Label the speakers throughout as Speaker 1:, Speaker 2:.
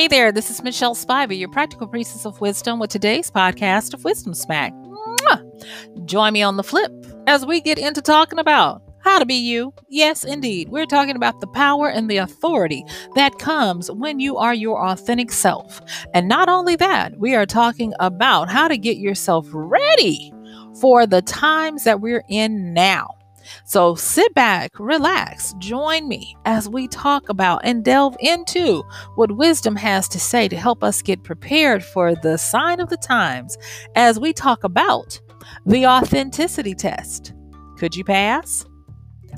Speaker 1: Hey there, this is Michelle Spivey, your practical priestess of wisdom, with today's podcast of Wisdom Smack. Mwah! Join me on the flip as we get into talking about how to be you. Yes, indeed. We're talking about the power and the authority that comes when you are your authentic self. And not only that, we are talking about how to get yourself ready for the times that we're in now. So sit back, relax, join me as we talk about and delve into what wisdom has to say to help us get prepared for the sign of the times as we talk about the authenticity test. Could you pass?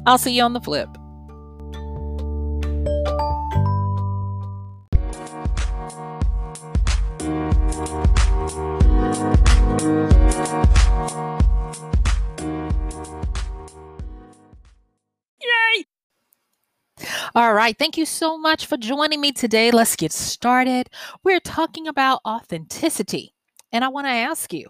Speaker 1: I'll see you on the flip. Yay! All right. Thank you so much for joining me today. Let's get started. We're talking about authenticity. And I want to ask you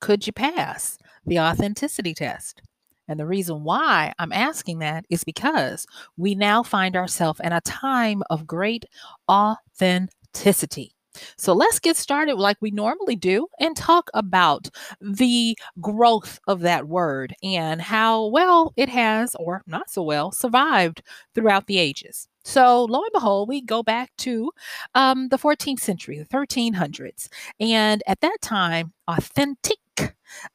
Speaker 1: could you pass the authenticity test? And the reason why I'm asking that is because we now find ourselves in a time of great authenticity. So let's get started like we normally do and talk about the growth of that word and how well it has, or not so well, survived throughout the ages. So, lo and behold, we go back to um, the 14th century, the 1300s. And at that time, authentic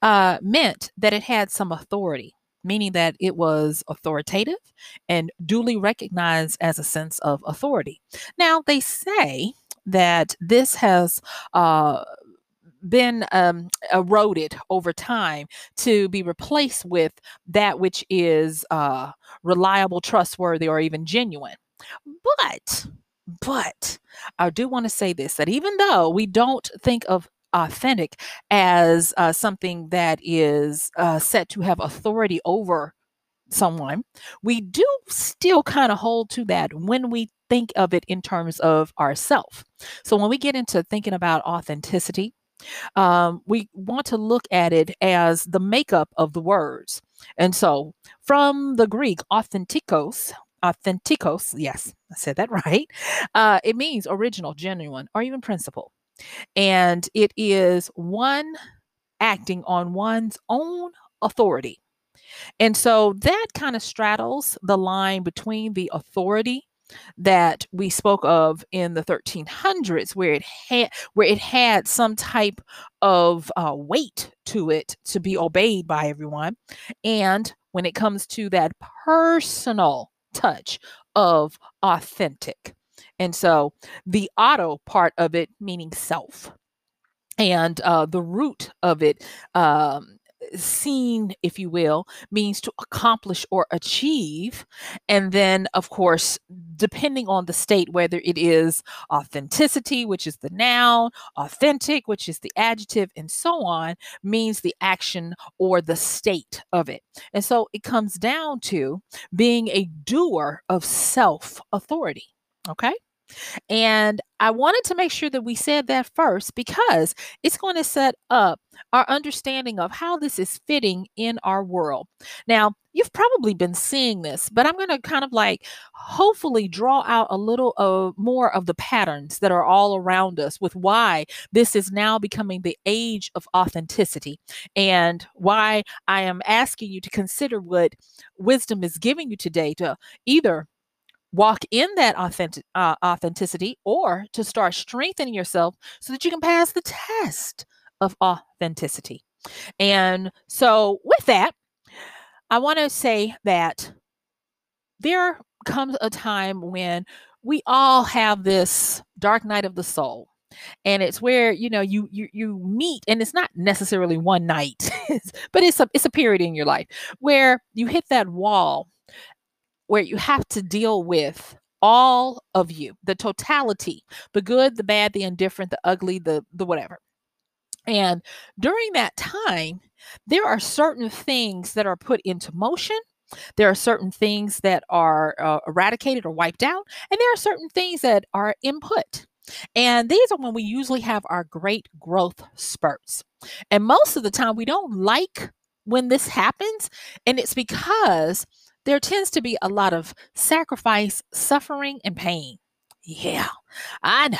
Speaker 1: uh, meant that it had some authority meaning that it was authoritative and duly recognized as a sense of authority. Now, they say that this has uh, been um, eroded over time to be replaced with that which is uh, reliable, trustworthy, or even genuine. But but I do want to say this that even though we don't think of authentic as uh, something that is uh, set to have authority over someone, we do still kind of hold to that when we think of it in terms of ourself. So when we get into thinking about authenticity, um, we want to look at it as the makeup of the words. And so from the Greek authentikos, authentikos, yes, I said that right, uh, it means original, genuine, or even principle and it is one acting on one's own authority. And so that kind of straddles the line between the authority that we spoke of in the 1300s where it had where it had some type of uh, weight to it to be obeyed by everyone. And when it comes to that personal touch of authentic. And so the auto part of it, meaning self, and uh, the root of it, um, seen, if you will, means to accomplish or achieve. And then, of course, depending on the state, whether it is authenticity, which is the noun, authentic, which is the adjective, and so on, means the action or the state of it. And so it comes down to being a doer of self authority. Okay. And I wanted to make sure that we said that first because it's going to set up our understanding of how this is fitting in our world. Now, you've probably been seeing this, but I'm going to kind of like hopefully draw out a little of more of the patterns that are all around us with why this is now becoming the age of authenticity and why I am asking you to consider what wisdom is giving you today to either walk in that authentic uh, authenticity or to start strengthening yourself so that you can pass the test of authenticity. And so with that, I want to say that there comes a time when we all have this dark night of the soul and it's where you know you you you meet and it's not necessarily one night but it's a it's a period in your life where you hit that wall where you have to deal with all of you the totality the good the bad the indifferent the ugly the the whatever and during that time there are certain things that are put into motion there are certain things that are uh, eradicated or wiped out, and there are certain things that are input. And these are when we usually have our great growth spurts. And most of the time, we don't like when this happens. And it's because there tends to be a lot of sacrifice, suffering, and pain. Yeah, I know.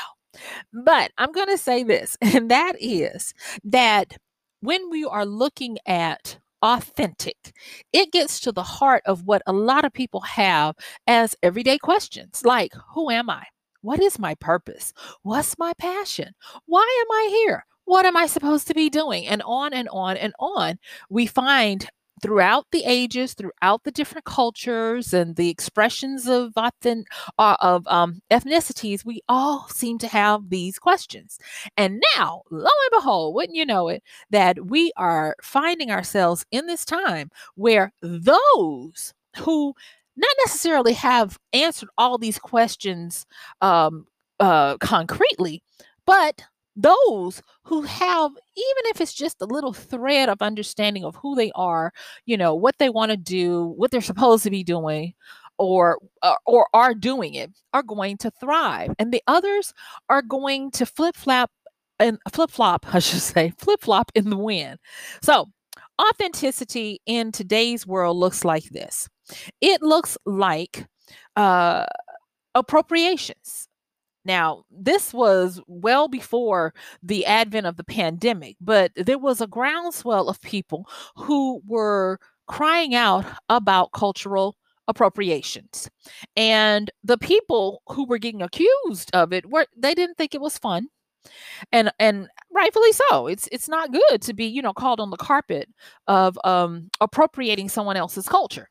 Speaker 1: But I'm going to say this, and that is that when we are looking at authentic. It gets to the heart of what a lot of people have as everyday questions like, Who am I? What is my purpose? What's my passion? Why am I here? What am I supposed to be doing? And on and on and on. We find throughout the ages, throughout the different cultures and the expressions of authentic, uh, of um, ethnicities, we all seem to have these questions. And now, lo and behold, wouldn't you know it, that we are finding ourselves in this time where those who not necessarily have answered all these questions um, uh, concretely, but those who have even if it's just a little thread of understanding of who they are you know what they want to do what they're supposed to be doing or uh, or are doing it are going to thrive. And the others are going to flip flop and flip flop i should say flip flop in the wind. So authenticity in today's world looks like this. It looks like uh appropriations now, this was well before the advent of the pandemic, but there was a groundswell of people who were crying out about cultural appropriations. And the people who were getting accused of it were they didn't think it was fun. And and rightfully so. It's it's not good to be, you know, called on the carpet of um appropriating someone else's culture.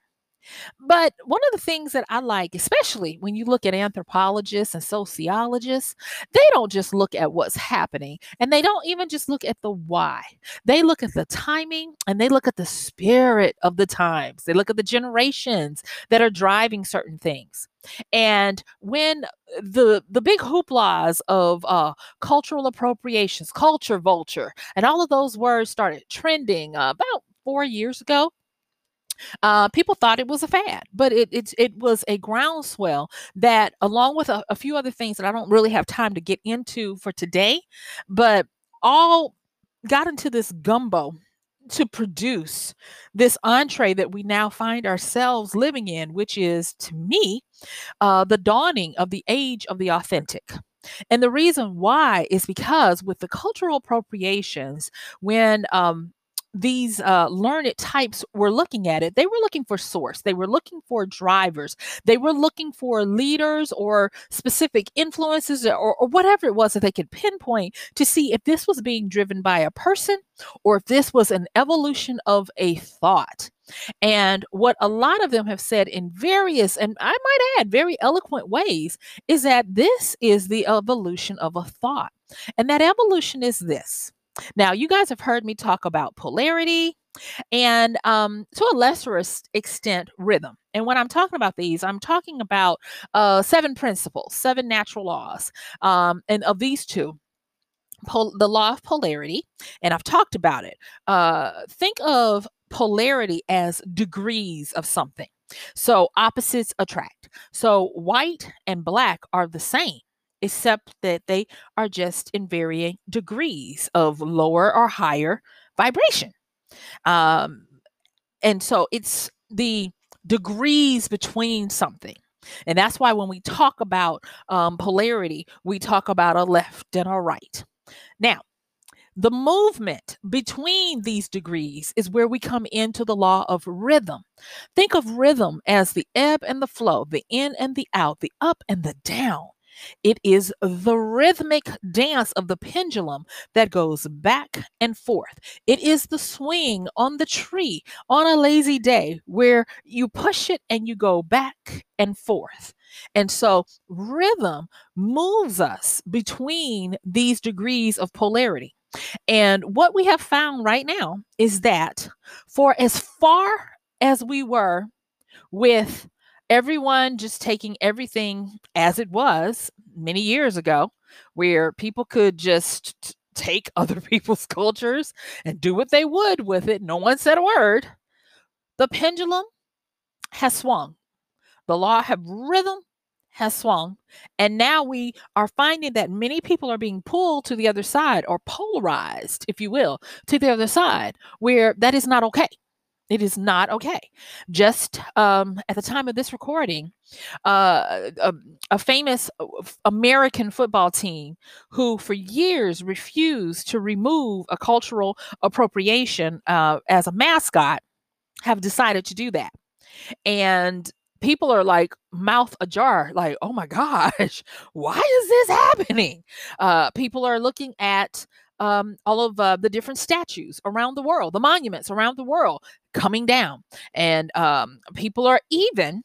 Speaker 1: But one of the things that I like, especially when you look at anthropologists and sociologists, they don't just look at what's happening and they don't even just look at the why. They look at the timing and they look at the spirit of the times. They look at the generations that are driving certain things. And when the the big hooplas of uh, cultural appropriations, culture vulture, and all of those words started trending uh, about four years ago, uh, people thought it was a fad, but it, it, it was a groundswell that, along with a, a few other things that I don't really have time to get into for today, but all got into this gumbo to produce this entree that we now find ourselves living in, which is, to me, uh, the dawning of the age of the authentic. And the reason why is because with the cultural appropriations, when um, these uh, learned types were looking at it, they were looking for source. They were looking for drivers. They were looking for leaders or specific influences or, or whatever it was that they could pinpoint to see if this was being driven by a person or if this was an evolution of a thought. And what a lot of them have said in various, and I might add, very eloquent ways, is that this is the evolution of a thought. And that evolution is this now, you guys have heard me talk about polarity and um, to a lesser extent, rhythm. And when I'm talking about these, I'm talking about uh, seven principles, seven natural laws. Um, and of these two, pol- the law of polarity, and I've talked about it. Uh, think of polarity as degrees of something. So opposites attract. So white and black are the same except that they are just in varying degrees of lower or higher vibration. Um, and so it's the degrees between something. And that's why when we talk about um, polarity, we talk about a left and a right. Now, the movement between these degrees is where we come into the law of rhythm. Think of rhythm as the ebb and the flow, the in and the out, the up and the down. It is the rhythmic dance of the pendulum that goes back and forth. It is the swing on the tree on a lazy day where you push it and you go back and forth. And so rhythm moves us between these degrees of polarity. And what we have found right now is that for as far as we were with everyone just taking everything as it was many years ago, where people could just take other people's cultures and do what they would with it. No one said a word. The pendulum has swung. The law of rhythm has swung. And now we are finding that many people are being pulled to the other side or polarized, if you will, to the other side, where that is not okay. It is not okay. Just um, at the time of this recording, uh, a, a, famous uh, American football team who, for years, refused to remove a cultural appropriation uh, as a mascot, have decided to do that. And people are like mouth ajar, like, oh my gosh, why is this happening? Uh, people are looking at um, all of uh, the different statues around the world, the monuments around the world coming down. And um, people are even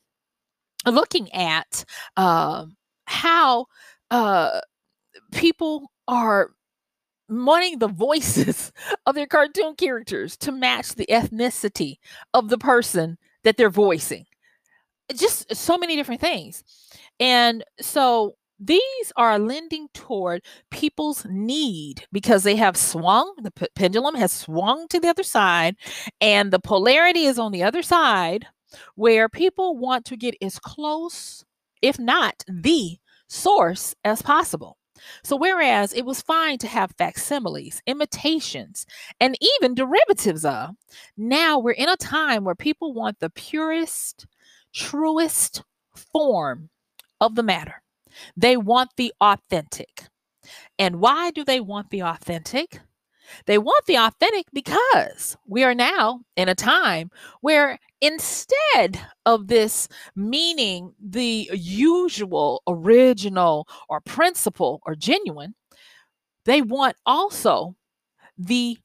Speaker 1: looking at uh, how uh, people are wanting the voices of their cartoon characters to match the ethnicity of the person that they're voicing. Just so many different things. And so these are lending toward people's need because they have swung, the p- pendulum has swung to the other side, and the polarity is on the other side where people want to get as close, if not the source, as possible. So, whereas it was fine to have facsimiles, imitations, and even derivatives of, now we're in a time where people want the purest, truest form of the matter. They want the authentic. And why do they want the authentic? They want the authentic because we are now in a time where instead of this meaning the usual, original, or principle or genuine, they want also the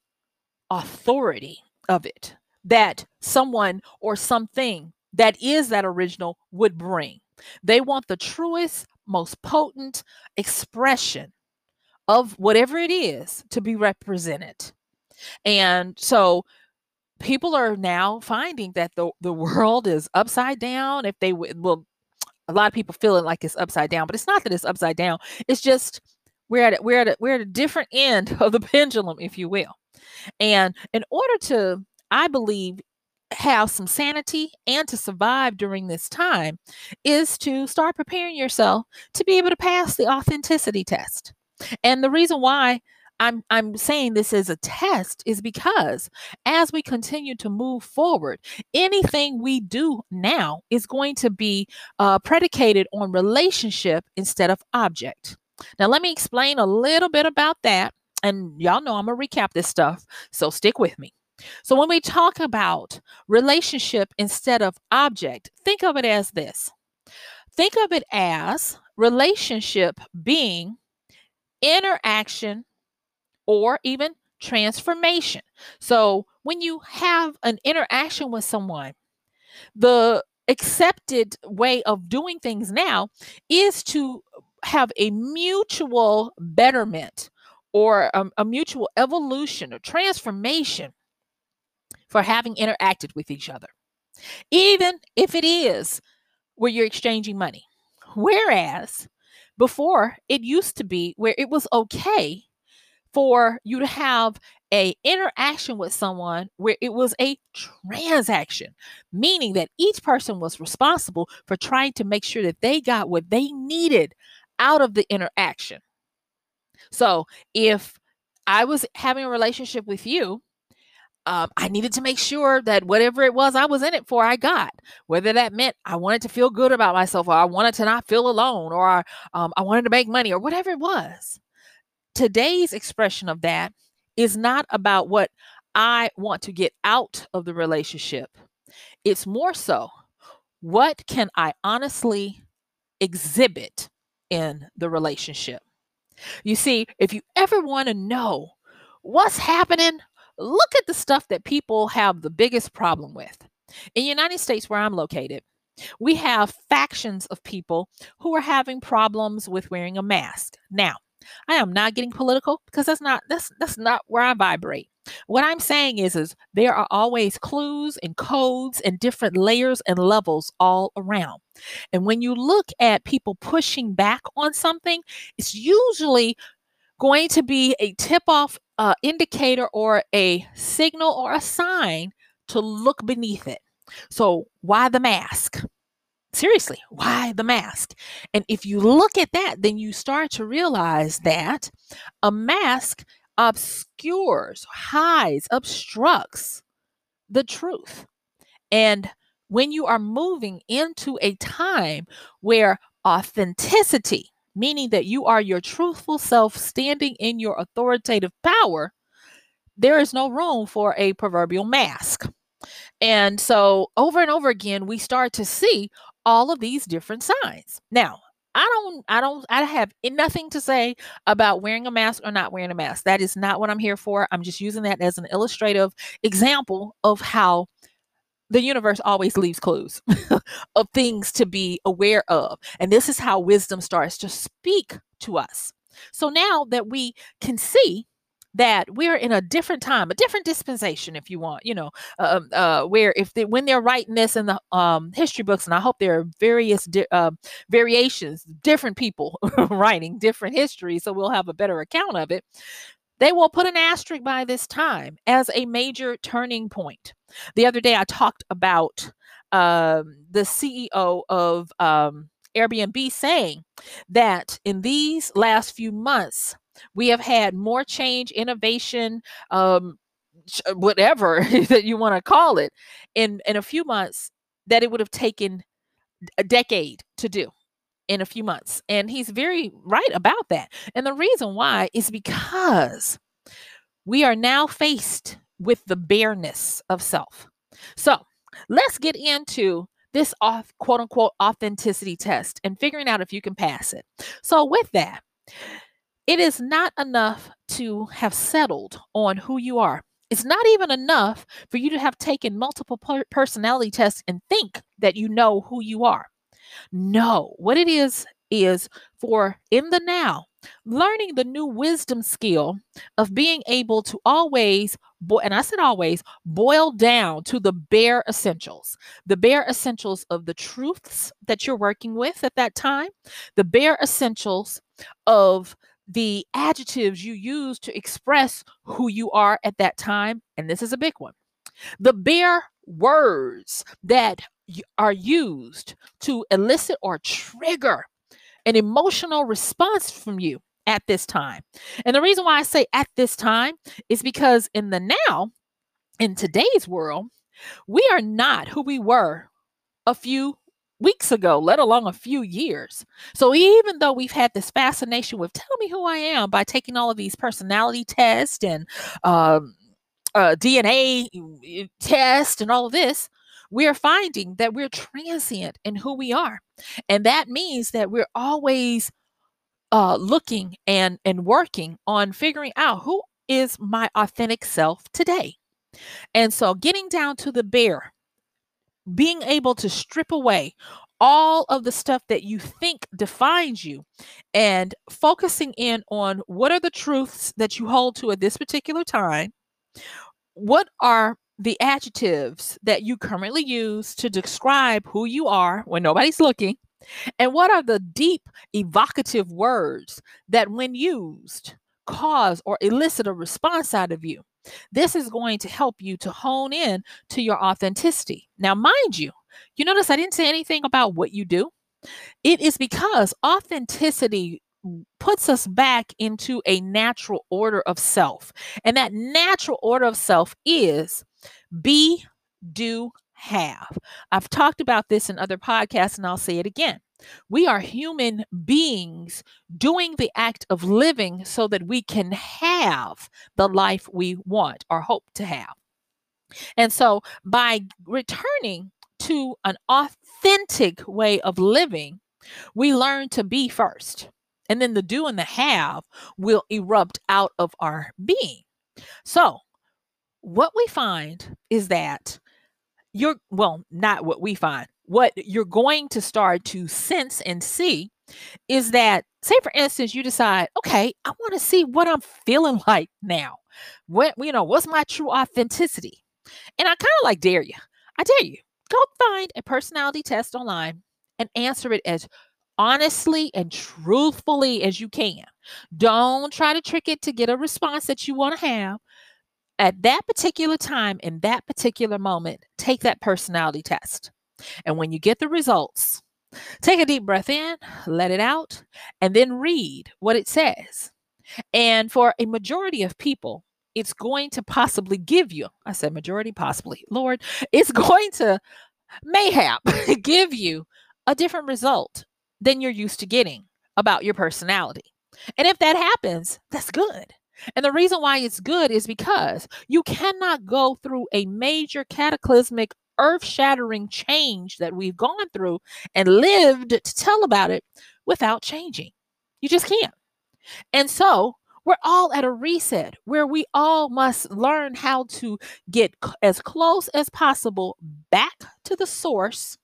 Speaker 1: authority of it that someone or something that is that original would bring. They want the truest, most potent expression of whatever it is to be represented. And so people are now finding that the, the world is upside down. If they would, well, a lot of people feel it like it's upside down, but it's not that it's upside down. It's just we're at a, we're at a, we're at a different end of the pendulum, if you will. And in order to, I believe, have some sanity and to survive during this time is to start preparing yourself to be able to pass the authenticity test. And the reason why I'm I'm saying this is a test is because as we continue to move forward, anything we do now is going to be uh, predicated on relationship instead of object. Now, let me explain a little bit about that. And y'all know I'm gonna recap this stuff, so stick with me. So when we talk about relationship instead of object, think of it as this. Think of it as relationship being interaction or even transformation. So when you have an interaction with someone, the accepted way of doing things now is to have a mutual betterment or a, a mutual evolution or transformation for having interacted with each other, even if it is where you're exchanging money. Whereas before, it used to be where it was okay for you to have a interaction with someone where it was a transaction meaning that each person was responsible for trying to make sure that they got what they needed out of the interaction so if i was having a relationship with you um, I needed to make sure that whatever it was I was in it for, I got. Whether that meant I wanted to feel good about myself, or I wanted to not feel alone, or um, I wanted to make money, or whatever it was. Today's expression of that is not about what I want to get out of the relationship. It's more so what can I honestly exhibit in the relationship. You see, if you ever want to know what's happening, look at the stuff that people have the biggest problem with. In the United States, where I'm located, we have factions of people who are having problems with wearing a mask. Now, I am not getting political because that's not that's that's not where I vibrate. What I'm saying is is there are always clues and codes and different layers and levels all around. And when you look at people pushing back on something, it's usually going to be a tip off uh, indicator or a signal or a sign to look beneath it. So, why the mask? Seriously, why the mask? And if you look at that, then you start to realize that a mask obscures, hides, obstructs the truth. And when you are moving into a time where authenticity, meaning that you are your truthful self standing in your authoritative power, there is no room for a proverbial mask. And so over and over again, we start to see all of these different signs. Now, I don't, I don't, I have nothing to say about wearing a mask or not wearing a mask. That is not what I'm here for. I'm just using that as an illustrative example of how the universe always leaves clues of things to be aware of. And this is how wisdom starts to speak to us. So now that we can see that we're in a different time, a different dispensation, if you want, you know, uh, uh, where if they, when they're writing this in the um, history books, and I hope there are various di- uh, variations, different people writing different histories, so we'll have a better account of it. They will put an asterisk by this time as a major turning point. The other day, I talked about um, the CEO of um, Airbnb saying that in these last few months, we have had more change, innovation, um, uh, whatever that you want to call it, in in a few months that it would have taken a decade to do in a few months. And he's very right about that. And the reason why is because we are now faced with the bareness of self. So let's get into this off, quote unquote authenticity test and figuring out if you can pass it. So, with that, it is not enough to have settled on who you are. It's not even enough for you to have taken multiple personality tests and think that you know who you are. No, what it is is for in the now, learning the new wisdom skill of being able to always, bo- and I said always, boil down to the bare essentials, the bare essentials of the truths that you're working with at that time, the bare essentials of the adjectives you use to express who you are at that time. And this is a big one. The bare words that are used to elicit or trigger an emotional response from you at this time. And the reason why I say at this time is because in the now, in today's world, we are not who we were a few weeks ago, let alone a few years. So even though we've had this fascination with tell me who I am by taking all of these personality tests and um, uh, DNA tests and all of this, we are finding that we're transient in who we are. And that means that we're always uh, looking and, and working on figuring out who is my authentic self today. And so getting down to the bare being able to strip away all of the stuff that you think defines you and focusing in on what are the truths that you hold to at this particular time what are the adjectives that you currently use to describe who you are when nobody's looking and what are the deep evocative words that when used cause or elicit a response out of you this is going to help you to hone in to your authenticity. Now, mind you, you notice I didn't say anything about what you do. It is because authenticity puts us back into a natural order of self. And that natural order of self is be, do, have. I've talked about this in other podcasts and I'll say it again. We are human beings doing the act of living so that we can have the life we want or hope to have. And so by returning to an authentic way of living, We learn to be first, and then the do and the have will erupt out of our being. So, what we find is that you're, well, not what we find, what you're going to start to sense and see is that, say, for instance, you decide, okay, I want to see what I'm feeling like now. What, you know, what's my true authenticity? And I kind of like dare you. I dare you. Go find a personality test online and answer it as honestly and truthfully as you can. Don't try to trick it to get a response that you want to have. At that particular time, in that particular moment, take that personality test. And when you get the results, take a deep breath in, let it out, and then read what it says. And for a majority of people, it's going to possibly give you, I said majority, possibly, Lord, it's going to mayhap give you a different result than you're used to getting about your personality. And if that happens, that's good. And the reason why it's good is because you cannot go through a major cataclysmic, earth shattering change that we've gone through and lived to tell about it without changing. You just can't. And so we're all at a reset where we all must learn how to get as close as possible back to the source,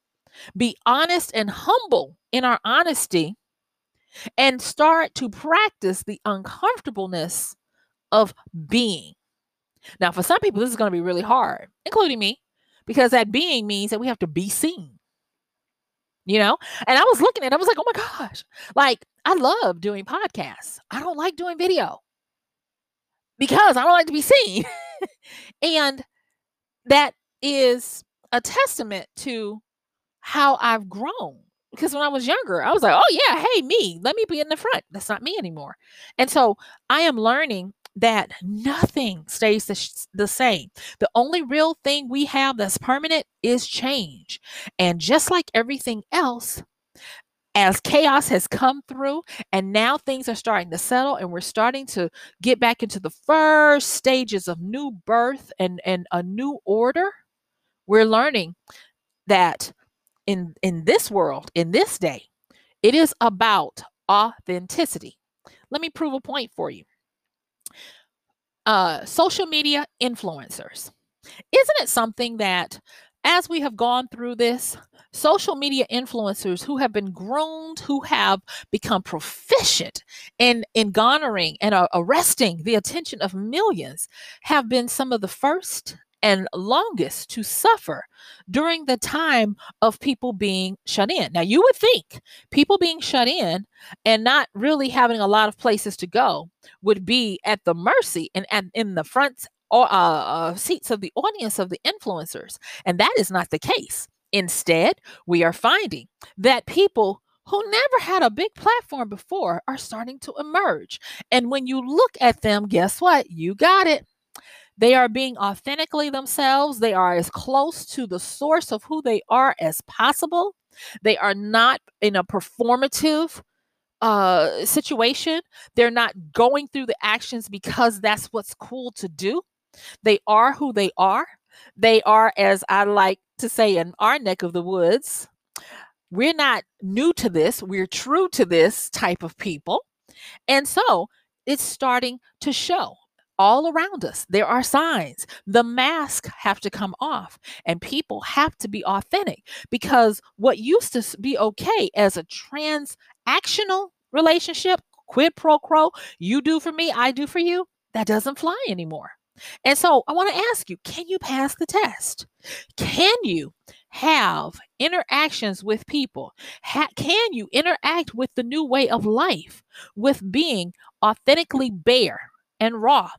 Speaker 1: be honest and humble in our honesty, and start to practice the uncomfortableness of being. Now, for some people, this is going to be really hard, including me, because that being means that we have to be seen. You know, and I was looking at it, I was like, oh my gosh, like I love doing podcasts. I don't like doing video because I don't like to be seen. and that is a testament to how I've grown. Because when I was younger, I was like, oh, yeah, hey, me, let me be in the front. That's not me anymore. And so I am learning that nothing stays the, sh- the same. The only real thing we have that's permanent is change. And just like everything else, as chaos has come through and now things are starting to settle and we're starting to get back into the first stages of new birth and, and a new order, we're learning that in in this world, in this day, it is about authenticity. Let me prove a point for you uh, social media influencers. Isn't it something that, as we have gone through this, social media influencers who have been groomed, who have become proficient in, in garnering and uh, arresting the attention of millions, have been some of the first and longest to suffer during the time of people being shut in. Now, you would think people being shut in and not really having a lot of places to go would be at the mercy and, and in the front or uh, uh, seats of the audience of the influencers. And that is not the case. Instead, we are finding that people who never had a big platform before are starting to emerge. And when you look at them, guess what? You got it. They are being authentically themselves. They are as close to the source of who they are as possible. They are not in a performative uh, situation. They're not going through the actions because that's what's cool to do. They are who they are. They are, as I like to say in our neck of the woods, we're not new to this. We're true to this type of people. And so it's starting to show all around us. There are signs. The masks have to come off, and people have to be authentic because what used to be okay as a transactional relationship, quid pro quo, you do for me, I do for you, that doesn't fly anymore. And so I want to ask you can you pass the test? Can you have interactions with people? Ha- can you interact with the new way of life with being authentically bare and raw?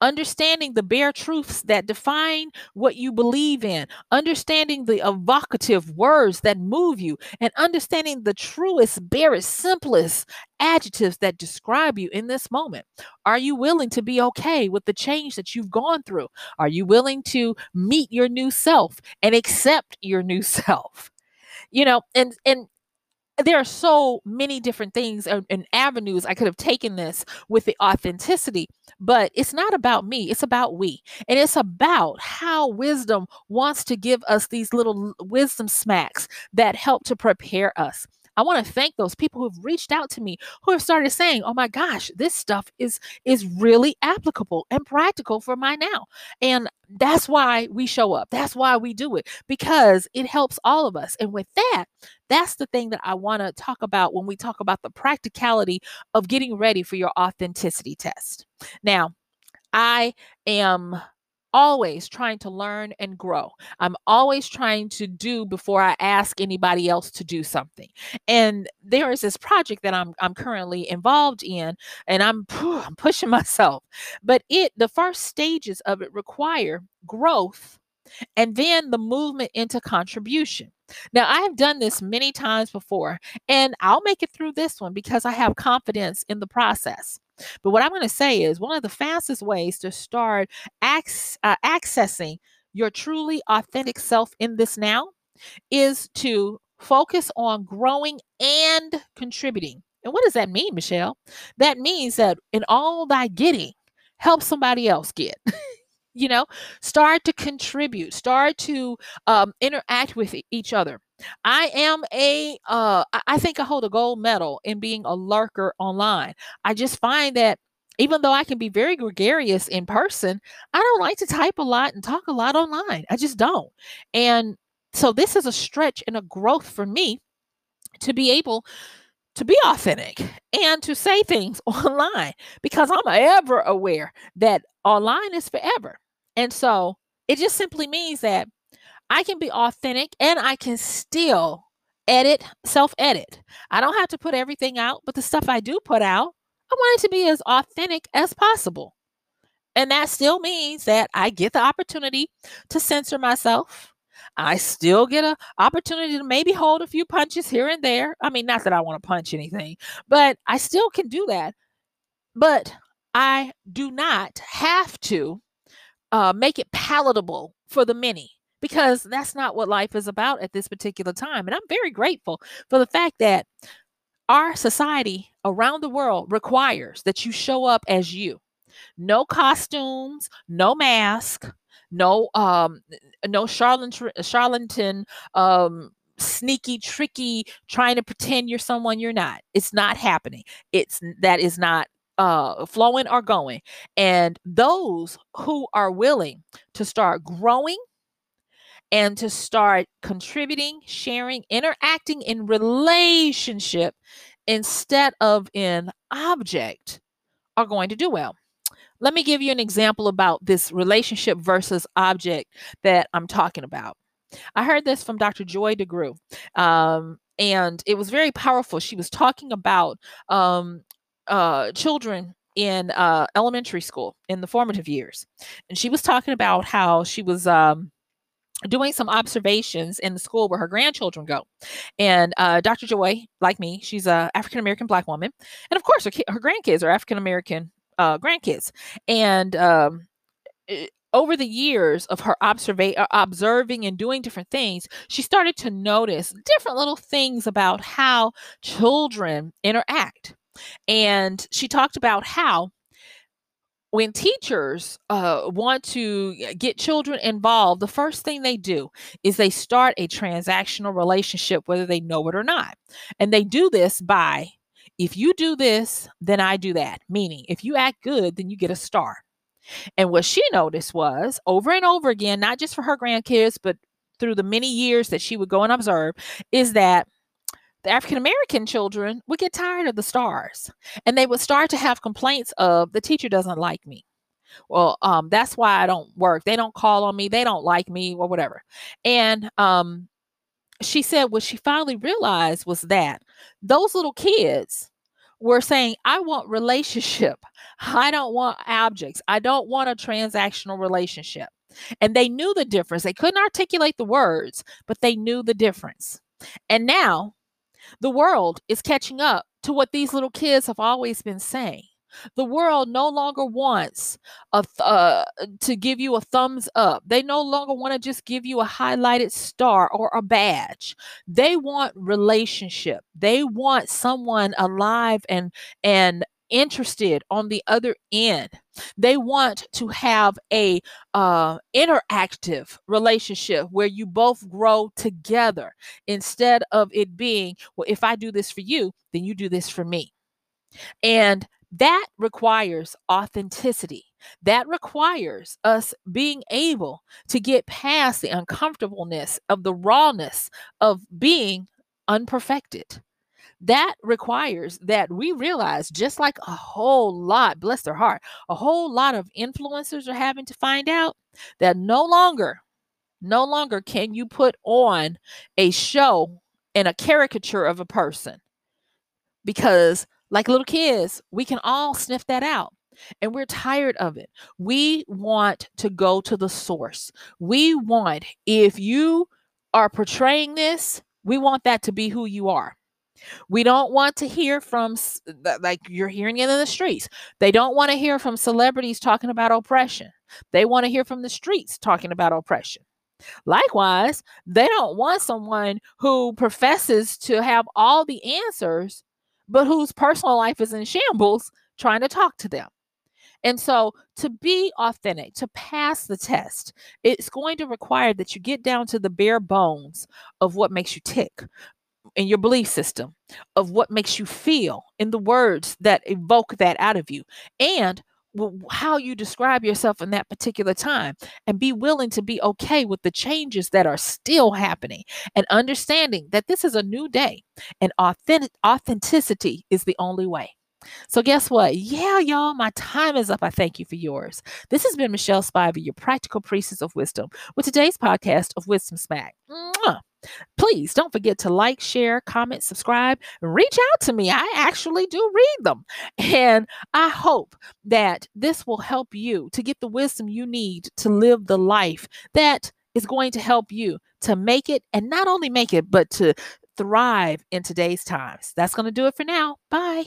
Speaker 1: Understanding the bare truths that define what you believe in, understanding the evocative words that move you, and understanding the truest, barest, simplest adjectives that describe you in this moment. Are you willing to be okay with the change that you've gone through? Are you willing to meet your new self and accept your new self? You know, and and there are so many different things and, avenues I could have taken this with the authenticity, but it's not about me. It's about we. And it's about how wisdom wants to give us these little wisdom smacks that help to prepare us. I want to thank those people who've reached out to me who have started saying, "Oh my gosh, this stuff is is really applicable and practical for my now." And that's why we show up. That's why we do it because it helps all of us. And with that, that's the thing that I want to talk about when we talk about the practicality of getting ready for your authenticity test. Now, I am always trying to learn and grow. I'm always trying to do before I ask anybody else to do something. And there is this project that I'm I'm currently involved in and I'm, I'm pushing myself. But it the first stages of it require growth and then the movement into contribution. Now, I have done this many times before, and I'll make it through this one because I have confidence in the process. But what I'm going to say is one of the fastest ways to start ac- uh, accessing your truly authentic self in this now is to focus on growing and contributing. And what does that mean, Michelle? That means that in all thy getting, help somebody else get. you know, start to contribute, start to um, interact with each other. I am a, uh, I think I hold a gold medal in being a lurker online. I just find that even though I can be very gregarious in person, I don't like to type a lot and talk a lot online. I just don't. And so this is a stretch and a growth for me to be able to be authentic and to say things online because I'm ever aware that online is forever. And so it just simply means that I can be authentic and I can still edit, self edit. I don't have to put everything out, but the stuff I do put out, I want it to be as authentic as possible. And that still means that I get the opportunity to censor myself. I still get an opportunity to maybe hold a few punches here and there. I mean, not that I want to punch anything, but I still can do that. But I do not have to uh, make it palatable for the many because that's not what life is about at this particular time. And I'm very grateful for the fact that our society around the world requires that you show up as you. No costumes, no mask, no um no charlatan charlatan um sneaky tricky trying to pretend you're someone you're not. It's not happening. It's that is not uh, flowing or going. And those who are willing to start growing and to start contributing, sharing, interacting in relationship instead of in object are going to do well. Let me give you an example about this relationship versus object that I'm talking about. I heard this from Dr. Joy DeGruy, um, and it was very powerful. She was talking about um, uh, children in uh, elementary school in the formative years. And she was talking about how she was um, doing some observations in the school where her grandchildren go. And uh, Dr. Joy, like me, she's a African American black woman, and of course her, ki- her grandkids are African American uh, grandkids. And um, it, over the years of her observa- uh, observing and doing different things, she started to notice different little things about how children interact. And she talked about how when teachers uh, want to get children involved, the first thing they do is they start a transactional relationship, whether they know it or not. And they do this by if you do this, then I do that. Meaning, if you act good, then you get a star. And what she noticed was over and over again, not just for her grandkids, but through the many years that she would go and observe, is that the African American children would get tired of the stars and they would start to have complaints of the teacher doesn't like me. Well, um, that's why I don't work. They don't call on me. They don't like me or whatever. And um, she said what she finally realized was that those little kids were saying, I want relationship. I don't want objects. I don't want a transactional relationship. And they knew the difference. They couldn't articulate the words, but they knew the difference. And now the world is catching up to what these little kids have always been saying. The world no longer wants a th- uh, to give you a thumbs up. They no longer want to just give you a highlighted star or a badge. They want relationship. They want someone alive and and interested on the other end. They want to have a uh, interactive relationship where you both grow together instead of it being, well, if I do this for you, then you do this for me. And that requires authenticity. That requires us being able to get past the uncomfortableness of the rawness of being unperfected. That requires that we realize, just like a whole lot, bless their heart, a whole lot of influencers are having to find out that no longer, no longer can you put on a show and a caricature of a person because like little kids, we can all sniff that out. And we're tired of it. We want to go to the source. We want, if you are portraying this, we want that to be who you are. We don't want to hear from, like you're hearing it in the streets. They don't want to hear from celebrities talking about oppression. They want to hear from the streets talking about oppression. Likewise, they don't want someone who professes to have all the answers but whose personal life is in shambles trying to talk to them. And so, to be authentic, to pass the test, it's going to require that you get down to the bare bones of what makes you tick in your belief system, of what makes you feel in the words that evoke that out of you, and how you describe yourself in that particular time and be willing to be okay with the changes that are still happening and understanding that this is a new day and authentic authenticity is the only way. So, guess what? Yeah, y'all, my time is up. I thank you for yours. This has been Michelle Spiva your practical priestess of wisdom, with today's podcast of Wisdom Smack. Mwah! Please don't forget to like, share, comment, subscribe, reach out to me. I actually do read them. And I hope that this will help you to get the wisdom you need to live the life that is going to help you to make it and not only make it, but to thrive in today's times. That's going to do it for now. Bye.